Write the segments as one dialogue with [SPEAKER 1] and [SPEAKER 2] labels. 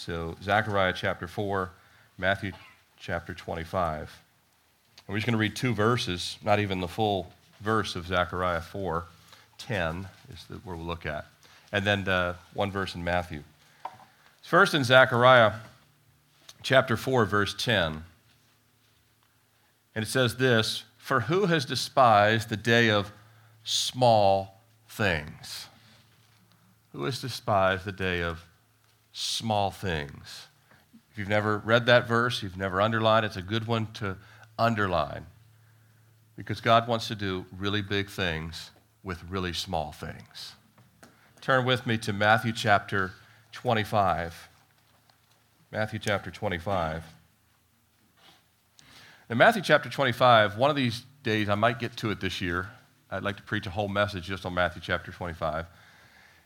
[SPEAKER 1] So, Zechariah chapter 4, Matthew chapter 25. We're just going to read two verses, not even the full verse of Zechariah 4, 10 is the, where we'll look at. And then uh, one verse in Matthew. First in Zechariah chapter 4, verse 10. And it says this For who has despised the day of small things? Who has despised the day of small things? If you've never read that verse, you've never underlined, it's a good one to underline because God wants to do really big things with really small things. Turn with me to Matthew chapter 25. Matthew chapter 25. In Matthew chapter 25, one of these days, I might get to it this year. I'd like to preach a whole message just on Matthew chapter 25.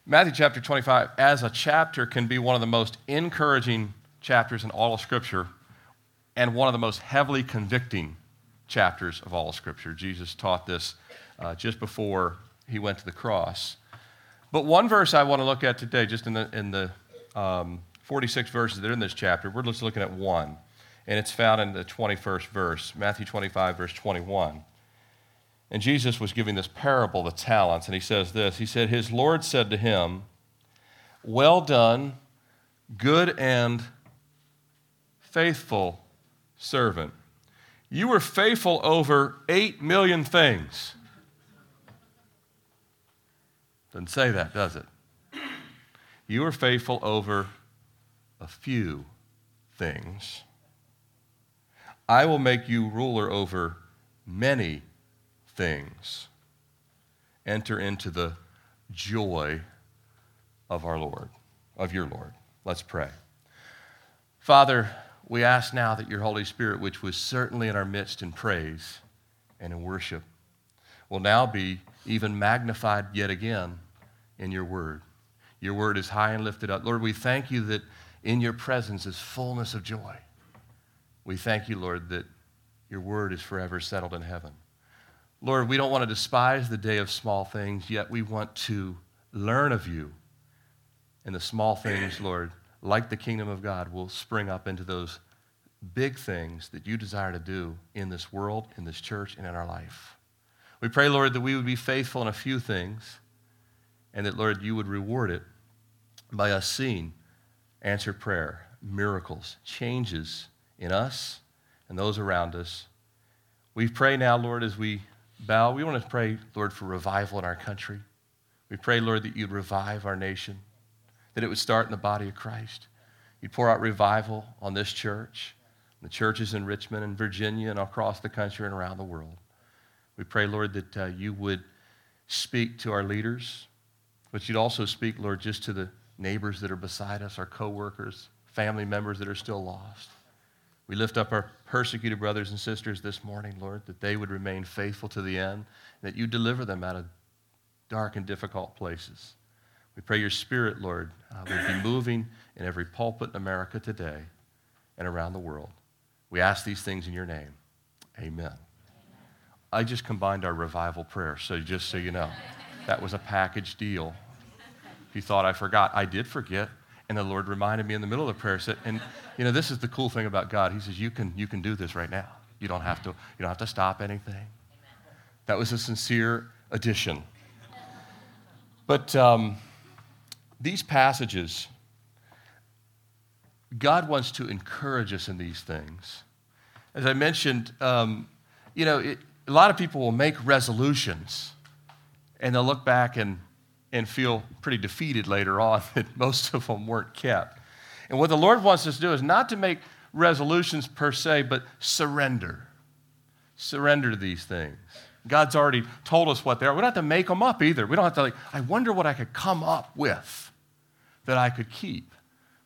[SPEAKER 1] Matthew chapter 25, as a chapter, can be one of the most encouraging chapters in all of Scripture and one of the most heavily convicting chapters of all of Scripture. Jesus taught this uh, just before he went to the cross. But one verse I want to look at today, just in the, in the um, 46 verses that are in this chapter, we're just looking at one. And it's found in the 21st verse, Matthew 25, verse 21. And Jesus was giving this parable, the talents, and he says this He said, His Lord said to him, Well done, good and faithful servant. You were faithful over eight million things. Doesn't say that, does it? You were faithful over a few things. I will make you ruler over many things. Enter into the joy of our Lord, of your Lord. Let's pray. Father, we ask now that your Holy Spirit, which was certainly in our midst in praise and in worship, will now be even magnified yet again in your word. Your word is high and lifted up. Lord, we thank you that in your presence is fullness of joy. We thank you, Lord, that your word is forever settled in heaven. Lord, we don't want to despise the day of small things, yet we want to learn of you. And the small things, Lord, like the kingdom of God, will spring up into those big things that you desire to do in this world, in this church, and in our life. We pray, Lord, that we would be faithful in a few things and that, Lord, you would reward it by us seeing answered prayer, miracles, changes in us and those around us. We pray now, Lord, as we bow, we want to pray, Lord, for revival in our country. We pray, Lord, that you'd revive our nation, that it would start in the body of Christ. You'd pour out revival on this church, the churches in Richmond and Virginia and across the country and around the world. We pray, Lord, that uh, you would speak to our leaders, but you'd also speak, Lord, just to the neighbors that are beside us, our coworkers, family members that are still lost. We lift up our persecuted brothers and sisters this morning, Lord, that they would remain faithful to the end, that you deliver them out of dark and difficult places. We pray your spirit, Lord, uh, would be moving in every pulpit in America today and around the world. We ask these things in your name. Amen. I just combined our revival prayer, so just so you know, that was a package deal. If you thought I forgot, I did forget. And the Lord reminded me in the middle of the prayer, said, and you know, this is the cool thing about God. He says, you can, you can do this right now. You don't have to, you don't have to stop anything. That was a sincere addition. But um, these passages, God wants to encourage us in these things. As I mentioned, um, you know, it, a lot of people will make resolutions and they'll look back and and feel pretty defeated later on that most of them weren't kept. And what the Lord wants us to do is not to make resolutions per se, but surrender. Surrender these things. God's already told us what they are. We don't have to make them up either. We don't have to, like, I wonder what I could come up with that I could keep.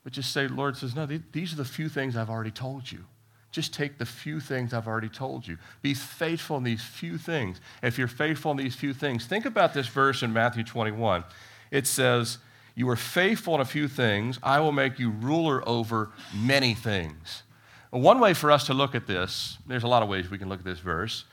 [SPEAKER 1] But just say, Lord says, no, these are the few things I've already told you. Just take the few things I've already told you. Be faithful in these few things. If you're faithful in these few things, think about this verse in Matthew 21. It says, You are faithful in a few things, I will make you ruler over many things. One way for us to look at this, there's a lot of ways we can look at this verse,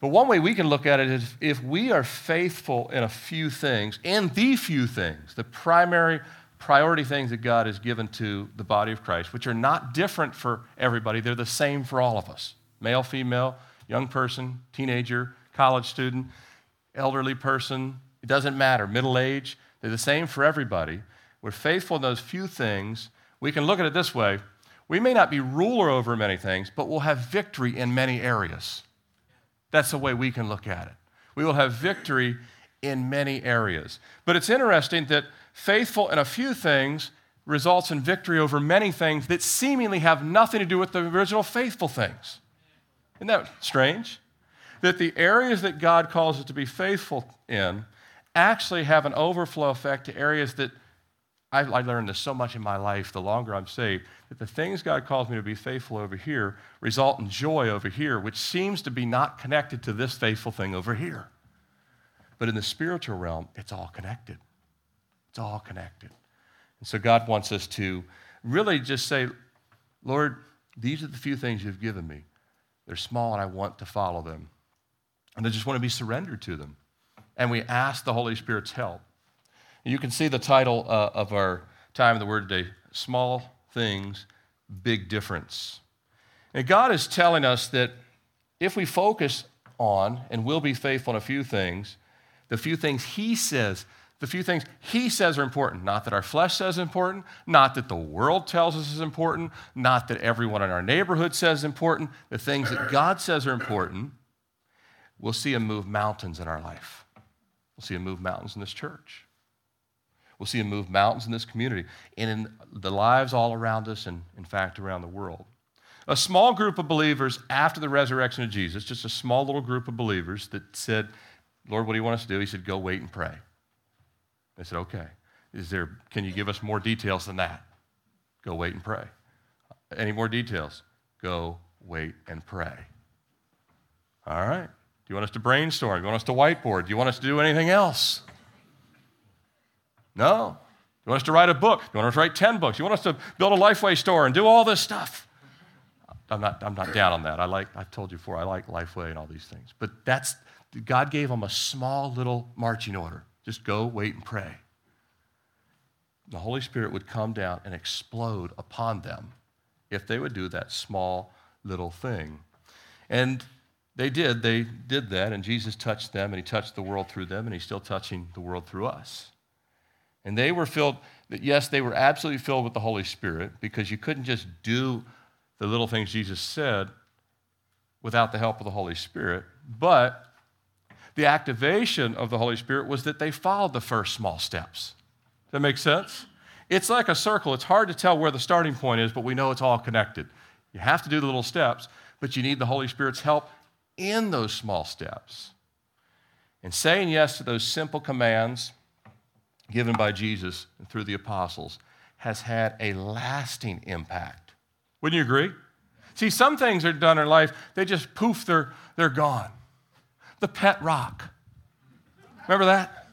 [SPEAKER 1] but one way we can look at it is if we are faithful in a few things, in the few things, the primary priority things that God has given to the body of Christ, which are not different for everybody. They're the same for all of us male, female, young person, teenager, college student, elderly person. It doesn't matter, middle age. They're the same for everybody. We're faithful in those few things. We can look at it this way we may not be ruler over many things, but we'll have victory in many areas. That's the way we can look at it. We will have victory in many areas. But it's interesting that faithful in a few things results in victory over many things that seemingly have nothing to do with the original faithful things. Isn't that strange? That the areas that God calls us to be faithful in actually have an overflow effect to areas that I, I learned this so much in my life the longer I'm saved that the things God calls me to be faithful over here result in joy over here, which seems to be not connected to this faithful thing over here. But in the spiritual realm, it's all connected. It's all connected. And so God wants us to really just say, Lord, these are the few things you've given me. They're small and I want to follow them. And I just want to be surrendered to them. And we ask the Holy Spirit's help. And you can see the title uh, of our time of the Word today Small Things, Big Difference. And God is telling us that if we focus on and will be faithful in a few things, the few things He says the few things he says are important. Not that our flesh says important, not that the world tells us is important, not that everyone in our neighborhood says important. The things that God says are important, we'll see him move mountains in our life. We'll see him move mountains in this church. We'll see him move mountains in this community and in the lives all around us and, in fact, around the world. A small group of believers after the resurrection of Jesus, just a small little group of believers that said, Lord, what do you want us to do? He said, Go wait and pray. They said, okay. Is there, can you give us more details than that? Go wait and pray. Any more details? Go wait and pray. All right. Do you want us to brainstorm? Do you want us to whiteboard? Do you want us to do anything else? No. Do you want us to write a book? Do you want us to write 10 books? Do you want us to build a Lifeway store and do all this stuff? I'm not, I'm not down on that. I like, I've told you before, I like Lifeway and all these things. But that's, God gave them a small little marching order. Just go, wait, and pray. The Holy Spirit would come down and explode upon them if they would do that small little thing. And they did. They did that, and Jesus touched them, and He touched the world through them, and He's still touching the world through us. And they were filled, yes, they were absolutely filled with the Holy Spirit because you couldn't just do the little things Jesus said without the help of the Holy Spirit. But the activation of the Holy Spirit was that they followed the first small steps. Does that make sense? It's like a circle. It's hard to tell where the starting point is, but we know it's all connected. You have to do the little steps, but you need the Holy Spirit's help in those small steps. And saying yes to those simple commands given by Jesus and through the apostles has had a lasting impact. Wouldn't you agree? See, some things are done in life, they just poof, they're, they're gone the pet rock. Remember that?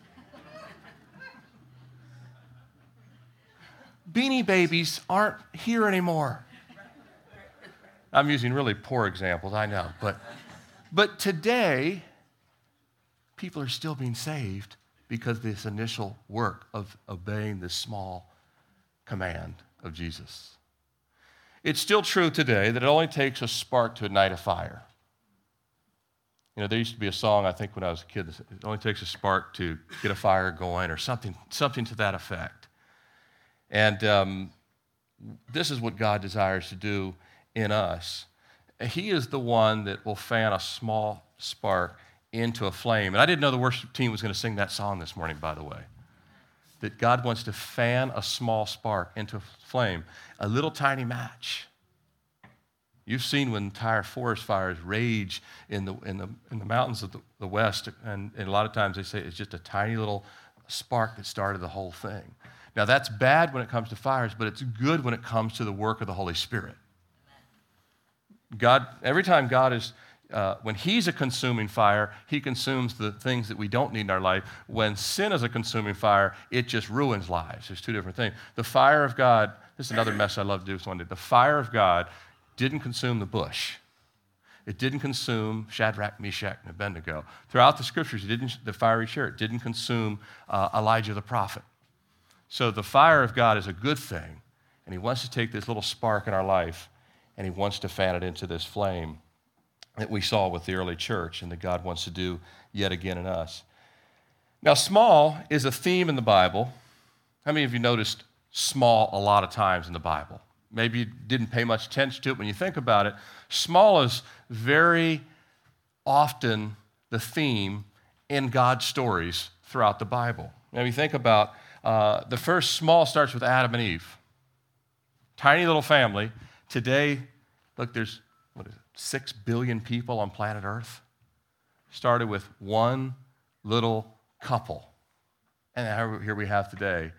[SPEAKER 1] Beanie babies aren't here anymore. I'm using really poor examples, I know, but, but today, people are still being saved because of this initial work of obeying this small command of Jesus. It's still true today that it only takes a spark to ignite a fire. You know, there used to be a song, I think, when I was a kid, it only takes a spark to get a fire going or something, something to that effect. And um, this is what God desires to do in us. He is the one that will fan a small spark into a flame. And I didn't know the worship team was going to sing that song this morning, by the way. That God wants to fan a small spark into a flame, a little tiny match. You've seen when entire forest fires rage in the, in the, in the mountains of the, the West, and, and a lot of times they say it's just a tiny little spark that started the whole thing. Now, that's bad when it comes to fires, but it's good when it comes to the work of the Holy Spirit. God, every time God is, uh, when He's a consuming fire, He consumes the things that we don't need in our life. When sin is a consuming fire, it just ruins lives. There's two different things. The fire of God, this is another mess I love to do this one day. The fire of God didn't consume the bush. It didn't consume Shadrach, Meshach, and Abednego. Throughout the scriptures, the fiery chariot didn't consume uh, Elijah the prophet. So the fire of God is a good thing, and He wants to take this little spark in our life and He wants to fan it into this flame that we saw with the early church and that God wants to do yet again in us. Now, small is a theme in the Bible. How many of you noticed small a lot of times in the Bible? Maybe you didn't pay much attention to it when you think about it. Small is very often the theme in God's stories throughout the Bible. Now, you think about uh, the first small starts with Adam and Eve. Tiny little family. Today, look, there's what is it, six billion people on planet Earth. Started with one little couple. And here we have today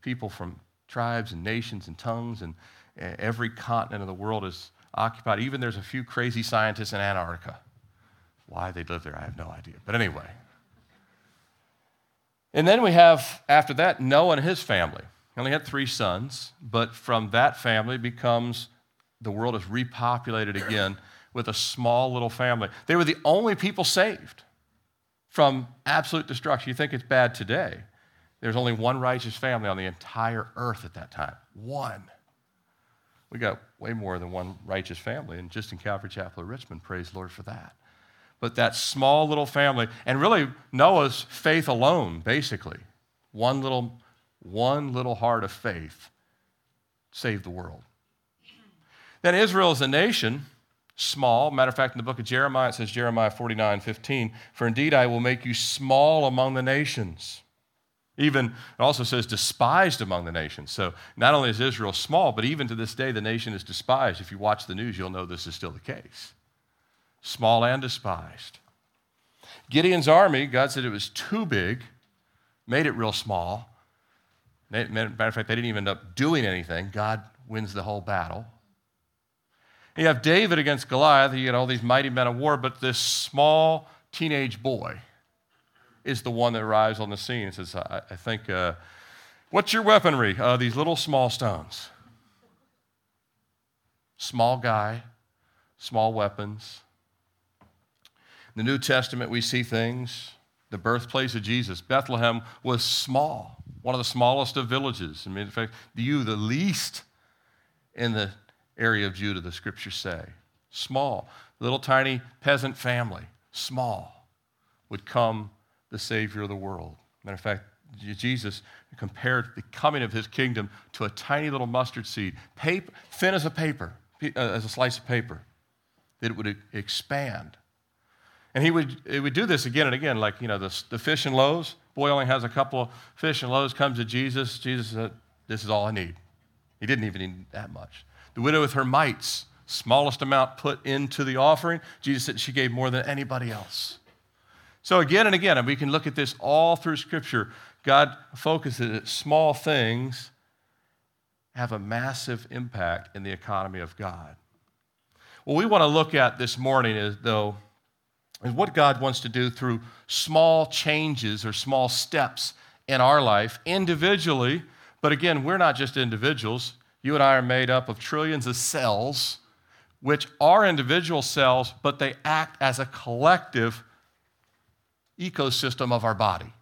[SPEAKER 1] people from tribes and nations and tongues, and every continent of the world is occupied. Even there's a few crazy scientists in Antarctica. Why they live there, I have no idea. But anyway. And then we have, after that, Noah and his family. He only had three sons, but from that family becomes the world is repopulated again with a small little family. They were the only people saved from absolute destruction. You think it's bad today. There's only one righteous family on the entire earth at that time. One. We got way more than one righteous family, and just in Calvary Chapel of Richmond, praise the Lord for that. But that small little family, and really Noah's faith alone, basically, one little, one little heart of faith saved the world. Then Israel as a nation, small. Matter of fact, in the book of Jeremiah, it says, Jeremiah 49, 15, For indeed I will make you small among the nations. Even, it also says despised among the nations. So not only is Israel small, but even to this day, the nation is despised. If you watch the news, you'll know this is still the case. Small and despised. Gideon's army, God said it was too big, made it real small. Matter of fact, they didn't even end up doing anything. God wins the whole battle. You have David against Goliath. You get all these mighty men of war, but this small teenage boy is the one that arrives on the scene and says, I, I think, uh, what's your weaponry? Uh, these little small stones. Small guy, small weapons. In the New Testament, we see things. The birthplace of Jesus, Bethlehem, was small, one of the smallest of villages. I mean, in fact, you, the least in the area of Judah, the scriptures say. Small, little tiny peasant family, small, would come the Savior of the world. Matter of fact, Jesus compared the coming of his kingdom to a tiny little mustard seed, paper, thin as a paper, uh, as a slice of paper, that it would expand. And he would, it would do this again and again, like, you know, the, the fish and loaves. Boy only has a couple of fish and loaves, comes to Jesus. Jesus said, This is all I need. He didn't even need that much. The widow with her mites, smallest amount put into the offering, Jesus said she gave more than anybody else. So again and again, and we can look at this all through Scripture, God focuses that small things have a massive impact in the economy of God. What we want to look at this morning is, though, is what God wants to do through small changes or small steps in our life individually. But again, we're not just individuals. You and I are made up of trillions of cells, which are individual cells, but they act as a collective ecosystem of our body.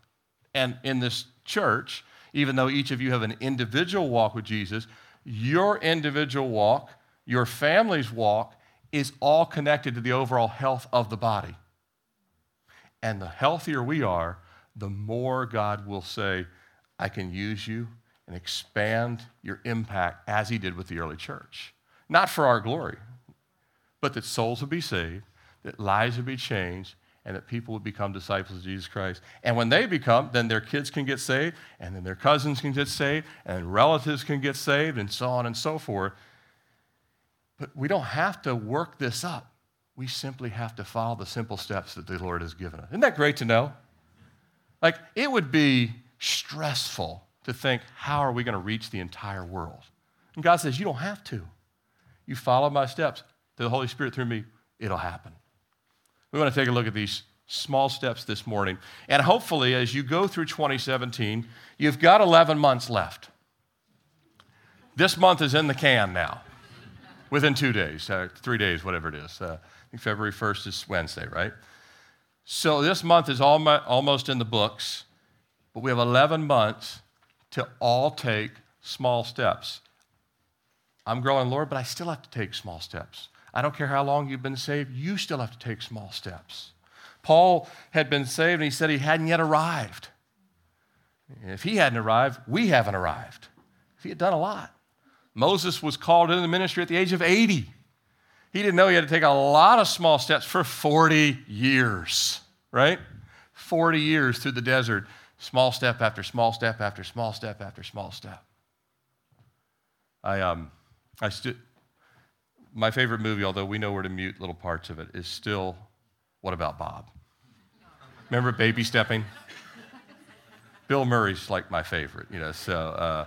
[SPEAKER 1] And in this church, even though each of you have an individual walk with Jesus, your individual walk, your family's walk, is all connected to the overall health of the body. And the healthier we are, the more God will say, I can use you and expand your impact as he did with the early church. Not for our glory, but that souls would be saved, that lives would be changed, and that people would become disciples of Jesus Christ. And when they become, then their kids can get saved, and then their cousins can get saved, and relatives can get saved, and so on and so forth. But we don't have to work this up. We simply have to follow the simple steps that the Lord has given us. Isn't that great to know? Like, it would be stressful to think, how are we going to reach the entire world? And God says, You don't have to. You follow my steps to the Holy Spirit through me, it'll happen. We want to take a look at these small steps this morning. And hopefully, as you go through 2017, you've got 11 months left. This month is in the can now, within two days, uh, three days, whatever it is. Uh, I think February 1st is Wednesday, right? So this month is almost in the books, but we have 11 months to all take small steps. I'm growing, Lord, but I still have to take small steps. I don't care how long you've been saved, you still have to take small steps. Paul had been saved and he said he hadn't yet arrived. If he hadn't arrived, we haven't arrived. He had done a lot. Moses was called into the ministry at the age of 80. He didn't know he had to take a lot of small steps for 40 years, right? 40 years through the desert, small step after small step after small step after small step. I, um, I stood, my favorite movie, although we know where to mute little parts of it, is still What About Bob? Remember Baby Stepping? Bill Murray's like my favorite, you know, so uh,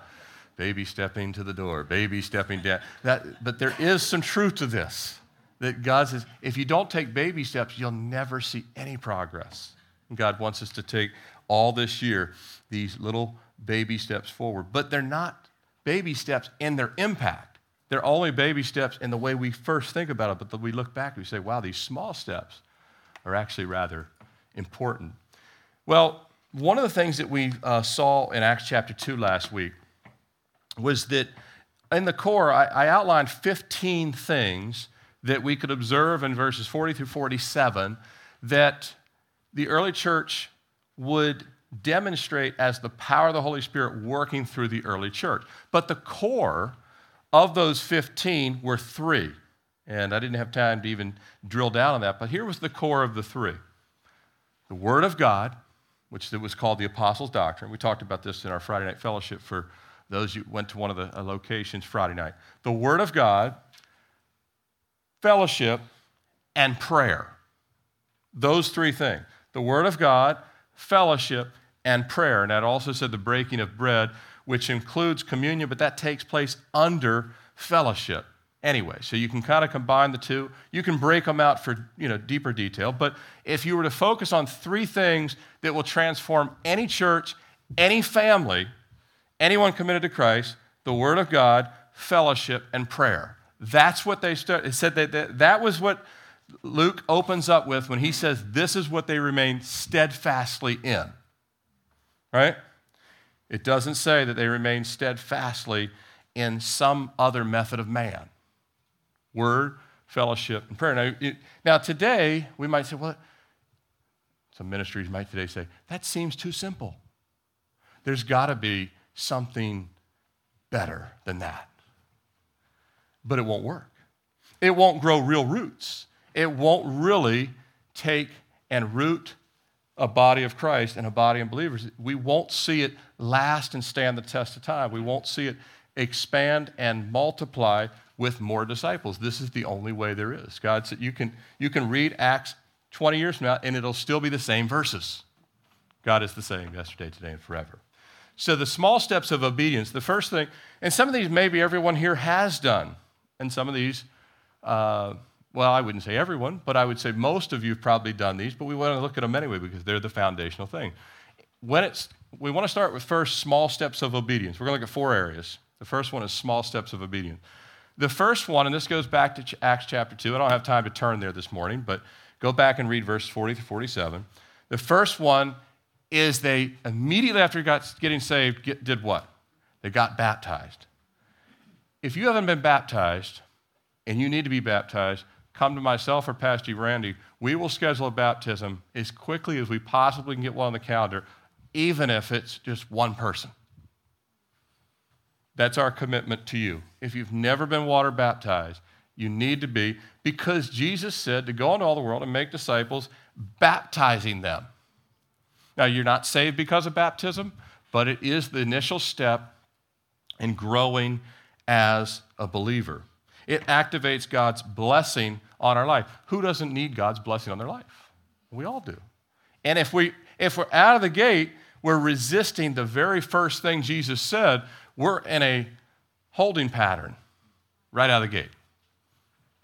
[SPEAKER 1] baby stepping to the door, baby stepping down. That, but there is some truth to this that God says, if you don't take baby steps, you'll never see any progress. And God wants us to take all this year these little baby steps forward, but they're not baby steps in their impact. They're only baby steps in the way we first think about it, but then we look back and we say, wow, these small steps are actually rather important. Well, one of the things that we uh, saw in Acts chapter 2 last week was that in the core, I, I outlined 15 things that we could observe in verses 40 through 47 that the early church would demonstrate as the power of the Holy Spirit working through the early church. But the core of those 15 were three. And I didn't have time to even drill down on that, but here was the core of the three the Word of God, which was called the Apostles' Doctrine. We talked about this in our Friday night fellowship for those who went to one of the uh, locations Friday night. The Word of God, fellowship, and prayer. Those three things the Word of God, fellowship, and prayer. And that also said the breaking of bread, which includes communion, but that takes place under fellowship anyway. So you can kind of combine the two. You can break them out for you know, deeper detail. But if you were to focus on three things that will transform any church, any family, anyone committed to Christ, the Word of God, fellowship, and prayer. That's what they started. It said that, that that was what Luke opens up with when he says, This is what they remain steadfastly in. Right? It doesn't say that they remain steadfastly in some other method of man word, fellowship, and prayer. Now, it, now, today, we might say, well, some ministries might today say, that seems too simple. There's got to be something better than that. But it won't work. It won't grow real roots it won't really take and root a body of Christ and a body of believers. We won't see it last and stand the test of time. We won't see it expand and multiply with more disciples. This is the only way there is. God said you can, you can read Acts 20 years from now and it'll still be the same verses. God is the same yesterday, today, and forever. So the small steps of obedience, the first thing, and some of these maybe everyone here has done, and some of these uh, well, I wouldn't say everyone, but I would say most of you have probably done these, but we want to look at them anyway because they're the foundational thing. When it's, we want to start with first small steps of obedience. We're going to look at four areas. The first one is small steps of obedience. The first one, and this goes back to Acts chapter 2. I don't have time to turn there this morning, but go back and read verses 40 to 47. The first one is they immediately after got, getting saved get, did what? They got baptized. If you haven't been baptized and you need to be baptized, come to myself or Pastor Randy, we will schedule a baptism as quickly as we possibly can get one on the calendar, even if it's just one person. That's our commitment to you. If you've never been water baptized, you need to be, because Jesus said to go into all the world and make disciples, baptizing them. Now, you're not saved because of baptism, but it is the initial step in growing as a believer. It activates God's blessing on our life. Who doesn't need God's blessing on their life? We all do. And if, we, if we're out of the gate, we're resisting the very first thing Jesus said, we're in a holding pattern right out of the gate.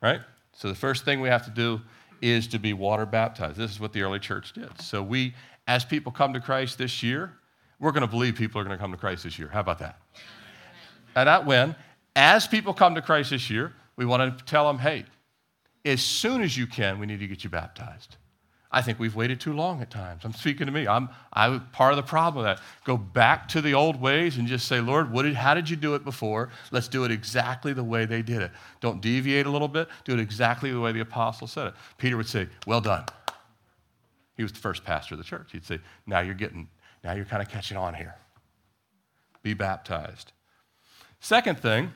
[SPEAKER 1] Right? So the first thing we have to do is to be water baptized. This is what the early church did. So we, as people come to Christ this year, we're going to believe people are going to come to Christ this year. How about that? And not when. As people come to Christ this year, we want to tell them, hey, as soon as you can, we need to get you baptized. I think we've waited too long at times. I'm speaking to me. I'm I part of the problem with that. Go back to the old ways and just say, Lord, what did, how did you do it before? Let's do it exactly the way they did it. Don't deviate a little bit. Do it exactly the way the apostle said it. Peter would say, Well done. He was the first pastor of the church. He'd say, Now you're getting, now you're kind of catching on here. Be baptized. Second thing,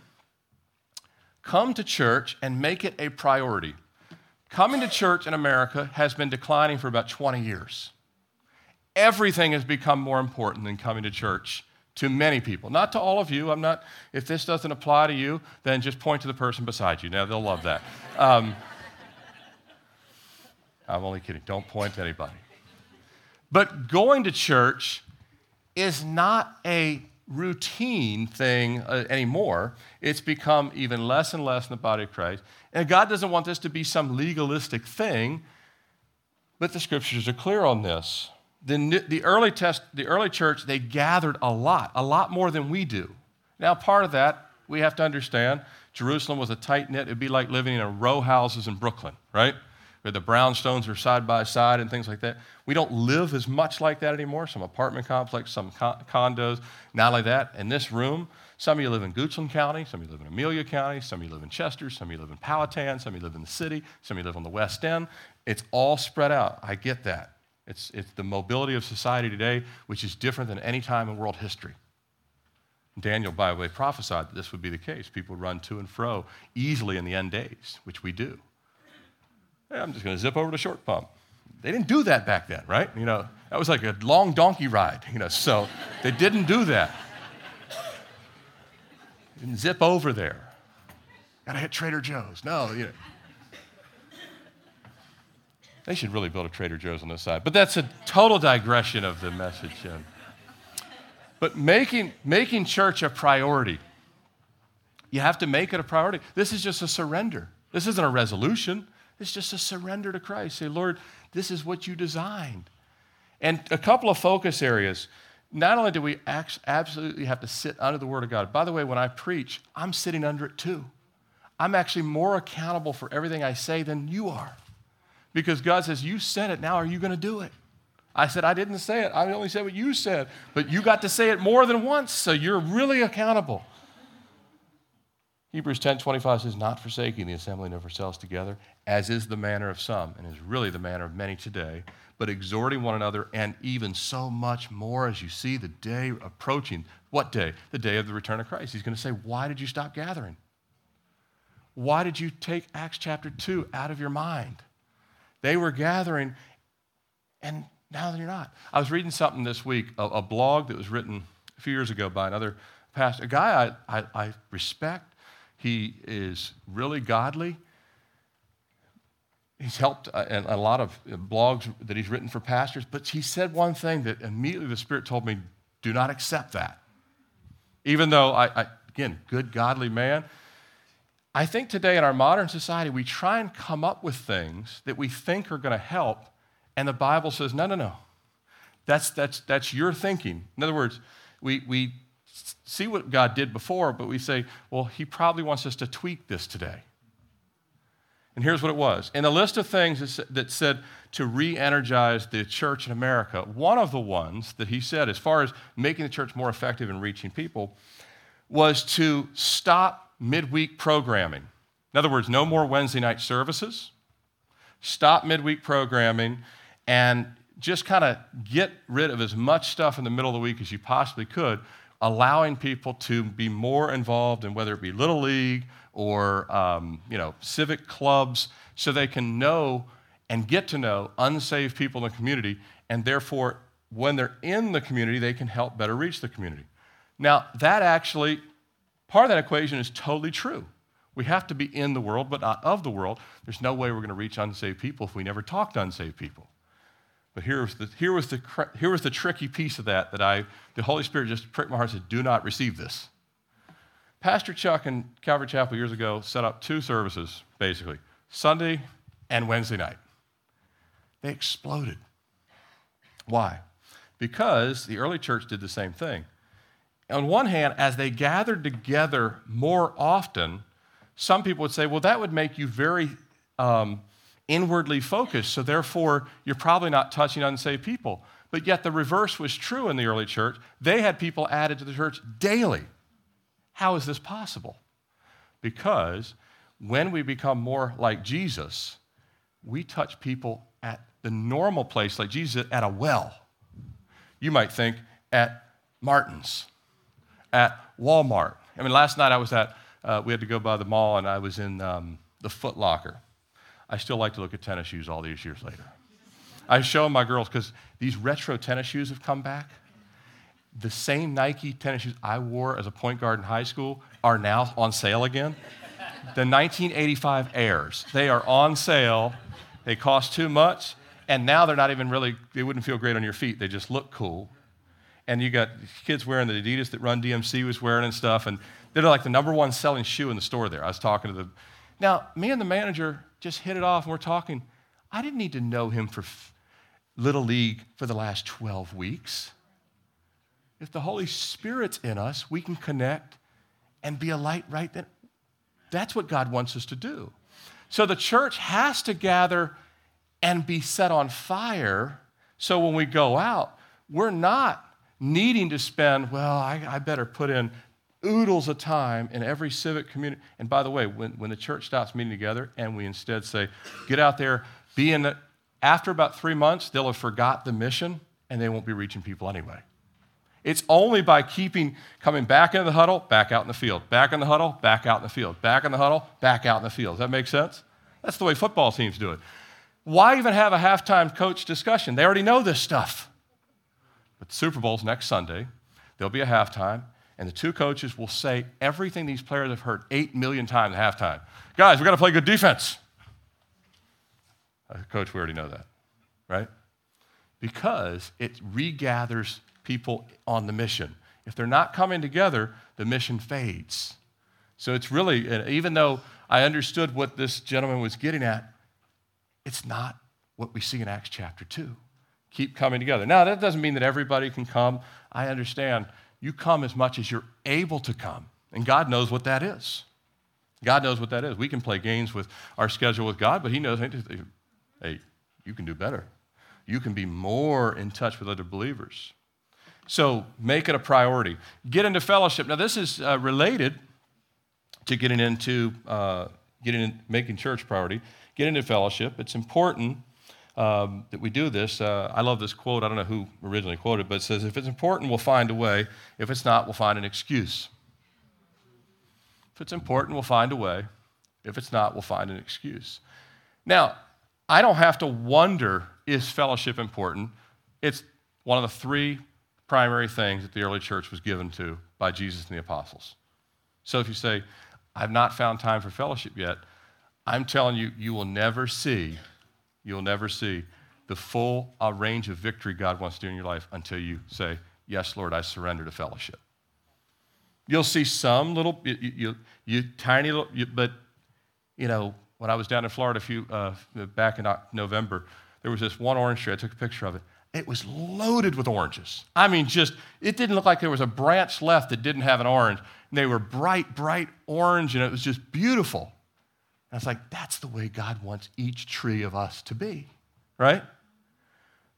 [SPEAKER 1] come to church and make it a priority. Coming to church in America has been declining for about 20 years. Everything has become more important than coming to church to many people. Not to all of you. I'm not, if this doesn't apply to you, then just point to the person beside you. Now, they'll love that. Um, I'm only kidding. Don't point to anybody. But going to church is not a routine thing uh, anymore. It's become even less and less in the body of Christ. And God doesn't want this to be some legalistic thing, but the scriptures are clear on this. The, the, early test, the early church, they gathered a lot, a lot more than we do. Now, part of that, we have to understand, Jerusalem was a tight knit. It'd be like living in a row houses in Brooklyn, right? The brownstones are side by side and things like that. We don't live as much like that anymore. Some apartment complex, some condos, not like that. In this room, some of you live in Goochland County, some of you live in Amelia County, some of you live in Chester, some of you live in Powhatan, some of you live in the city, some of you live on the West End. It's all spread out. I get that. It's, it's the mobility of society today, which is different than any time in world history. Daniel, by the way, prophesied that this would be the case. People would run to and fro easily in the end days, which we do. I'm just going to zip over to short pump. They didn't do that back then, right? You know, that was like a long donkey ride, you know, so they didn't do that. Didn't zip over there. Gotta hit Trader Joe's. No, you know. They should really build a Trader Joe's on this side. But that's a total digression of the message. But making, making church a priority, you have to make it a priority. This is just a surrender. This isn't a resolution. It's just a surrender to Christ. Say, Lord, this is what you designed. And a couple of focus areas. Not only do we absolutely have to sit under the Word of God, by the way, when I preach, I'm sitting under it too. I'm actually more accountable for everything I say than you are. Because God says, You said it, now are you going to do it? I said, I didn't say it. I only said what you said. But you got to say it more than once, so you're really accountable. Hebrews 10 25 says, Not forsaking the assembling of ourselves together, as is the manner of some, and is really the manner of many today, but exhorting one another, and even so much more as you see the day approaching. What day? The day of the return of Christ. He's going to say, Why did you stop gathering? Why did you take Acts chapter 2 out of your mind? They were gathering, and now they're not. I was reading something this week, a, a blog that was written a few years ago by another pastor, a guy I, I, I respect he is really godly. He's helped uh, a, lot of blogs that he's written for pastors, but he said one thing that immediately the Spirit told me do not accept that. Even though, I, I again, good, godly man. I think today in our modern society, we try and come up with things that we think are going to help, and the Bible says, no, no, no. That's, that's, that's your thinking. In other words, we, we see what God did before, but we say, well, He probably wants us to tweak this today. And here's what it was. In a list of things that said to re energize the church in America, one of the ones that he said, as far as making the church more effective in reaching people, was to stop midweek programming. In other words, no more Wednesday night services, stop midweek programming, and just kind of get rid of as much stuff in the middle of the week as you possibly could allowing people to be more involved in whether it be Little League or um, you know, civic clubs so they can know and get to know unsaved people in the community, and therefore, when they're in the community, they can help better reach the community. Now, that actually, part of that equation is totally true. We have to be in the world, but not of the world. There's no way we're going to reach unsaved people if we never talk to unsaved people. But here was the, here was the, here was the tricky piece of that that I, the Holy Spirit just pricked my heart and said, do not receive this. Pastor Chuck in Calvary Chapel years ago set up two services, basically Sunday and Wednesday night. They exploded. Why? Because the early church did the same thing. On one hand, as they gathered together more often, some people would say, well, that would make you very um, inwardly focused. So therefore, you're probably not touching unsaved people. But yet the reverse was true in the early church. They had people added to the church daily. How is this possible? Because when we become more like Jesus, we touch people at the normal place, like Jesus at a well. You might think at Martin's, at Walmart. I mean, last night I was at, uh, we had to go by the mall and I was in um, the Foot Locker. I still like to look at tennis shoes all these years later. I show them my girls because these retro tennis shoes have come back. The same Nike tennis shoes I wore as a point guard in high school are now on sale again. The 1985 Airs, they are on sale. They cost too much, and now they're not even really, they wouldn't feel great on your feet. They just look cool. And you got kids wearing the Adidas that Run DMC was wearing and stuff, and they're like the number one selling shoe in the store there. I was talking to the, now, me and the manager just hit it off, and we're talking. I didn't need to know him for Little League for the last 12 weeks. If the Holy Spirit's in us, we can connect and be a light right then. That's what God wants us to do. So the church has to gather and be set on fire so when we go out, we're not needing to spend, well, I, I better put in oodles of time in every civic community. And by the way, when, when the church stops meeting together and we instead say, get out there, be in it, after about three months, they'll have forgot the mission and they won't be reaching people anyway. It's only by keeping coming back into the huddle, back out in the field, back in the huddle, back out in the field, back in the huddle, back out in the field. Does that make sense? That's the way football teams do it. Why even have a halftime coach discussion? They already know this stuff. But the Super Bowl's next Sunday. There'll be a halftime, and the two coaches will say everything these players have heard eight million times at halftime. Guys, we've got to play good defense. Uh, coach, we already know that, right? Because it regathers people on the mission. If they're not coming together, the mission fades. So it's really, even though I understood what this gentleman was getting at, it's not what we see in Acts chapter 2. Keep coming together. Now, that doesn't mean that everybody can come. I understand. You come as much as you're able to come, and God knows what that is. God knows what that is. We can play games with our schedule with God, but He knows, hey, you can do better. You can be more in touch with other believers. So make it a priority. Get into fellowship. Now, this is uh, related to getting into uh, getting in, making church priority. Get into fellowship. It's important um, that we do this. Uh, I love this quote. I don't know who originally quoted, but it says, "If it's important, we'll find a way. If it's not, we'll find an excuse." If it's important, we'll find a way. If it's not, we'll find an excuse. Now, I don't have to wonder is fellowship important. It's one of the three primary things that the early church was given to by Jesus and the apostles. So if you say, I've not found time for fellowship yet, I'm telling you, you will never see, you'll never see the full uh, range of victory God wants to do in your life until you say, Yes, Lord, I surrender to fellowship. You'll see some little, you, you, you tiny little, you, but you know, when I was down in Florida a few, uh, back in November, there was this one orange tree. I took a picture of it. It was loaded with oranges. I mean, just, it didn't look like there was a branch left that didn't have an orange. And they were bright, bright orange, and it was just beautiful. And I was like, that's the way God wants each tree of us to be, right?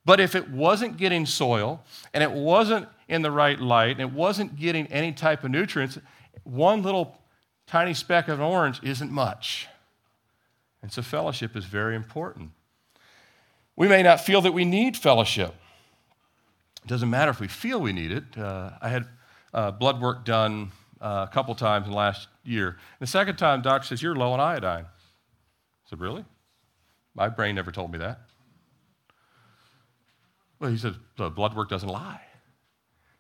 [SPEAKER 1] But if it wasn't getting soil, and it wasn't in the right light, and it wasn't getting any type of nutrients, one little tiny speck of an orange isn't much. And so fellowship is very important. We may not feel that we need fellowship. It doesn't matter if we feel we need it. Uh, I had uh, blood work done uh, a couple times in the last year. The second time, doc says, You're low on iodine. I said, Really? My brain never told me that. Well, he said, The blood work doesn't lie.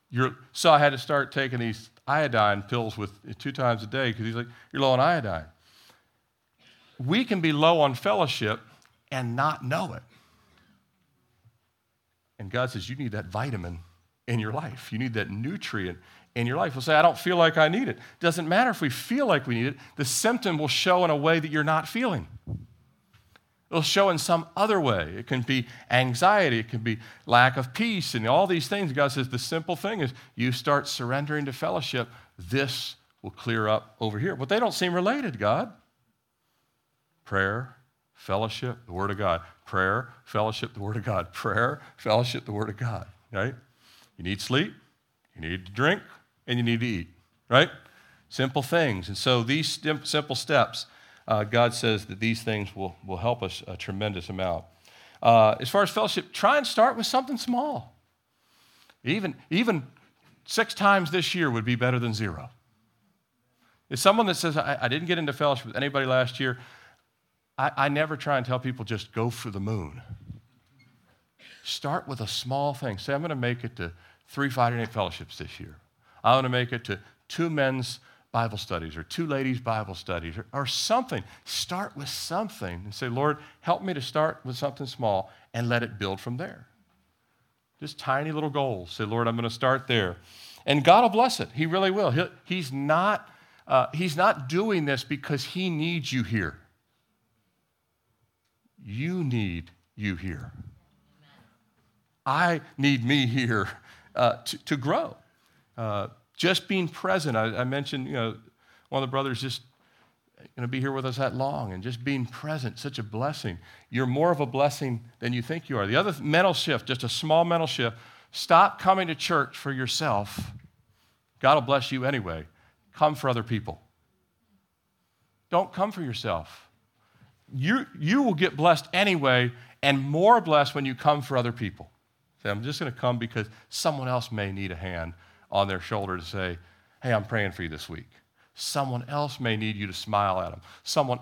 [SPEAKER 1] You're, so I had to start taking these iodine pills with two times a day because he's like, You're low on iodine. We can be low on fellowship and not know it. And God says, You need that vitamin in your life. You need that nutrient in your life. We'll say, I don't feel like I need it. Doesn't matter if we feel like we need it, the symptom will show in a way that you're not feeling. It'll show in some other way. It can be anxiety, it can be lack of peace, and all these things. God says the simple thing is you start surrendering to fellowship, this will clear up over here. But they don't seem related, God. Prayer, fellowship, the Word of God. Prayer, fellowship, the Word of God. Prayer, fellowship, the Word of God. Right? You need sleep, you need to drink, and you need to eat. Right? Simple things. And so these simple steps, uh, God says that these things will, will help us a tremendous amount. Uh, as far as fellowship, try and start with something small. Even, even six times this year would be better than zero. If someone that says, I, I didn't get into fellowship with anybody last year, I, I never try and tell people just go for the moon. Start with a small thing. Say, I'm going to make it to three Friday night fellowships this year. I'm going to make it to two men's Bible studies or two ladies' Bible studies or, or something. Start with something and say, Lord, help me to start with something small and let it build from there. Just tiny little goals. Say, Lord, I'm going to start there. And God will bless it. He really will. He, he's, not, uh, he's not doing this because He needs you here. You need you here. I need me here uh, to, to grow. Uh, just being present. I, I, mentioned, you know, one of the brothers just going to be here with us that long, and just being present, such a blessing. You're more of a blessing than you think you are. The other mental shift, just a small mental shift, stop coming to church for yourself. God will bless you anyway. Come for other people. Don't come for yourself. You, you will get blessed anyway, and more blessed when you come for other people. Say, I'm just going to come because someone else may need a hand on their shoulder to say, Hey, I'm praying for you this week. Someone else may need you to smile at them. Someone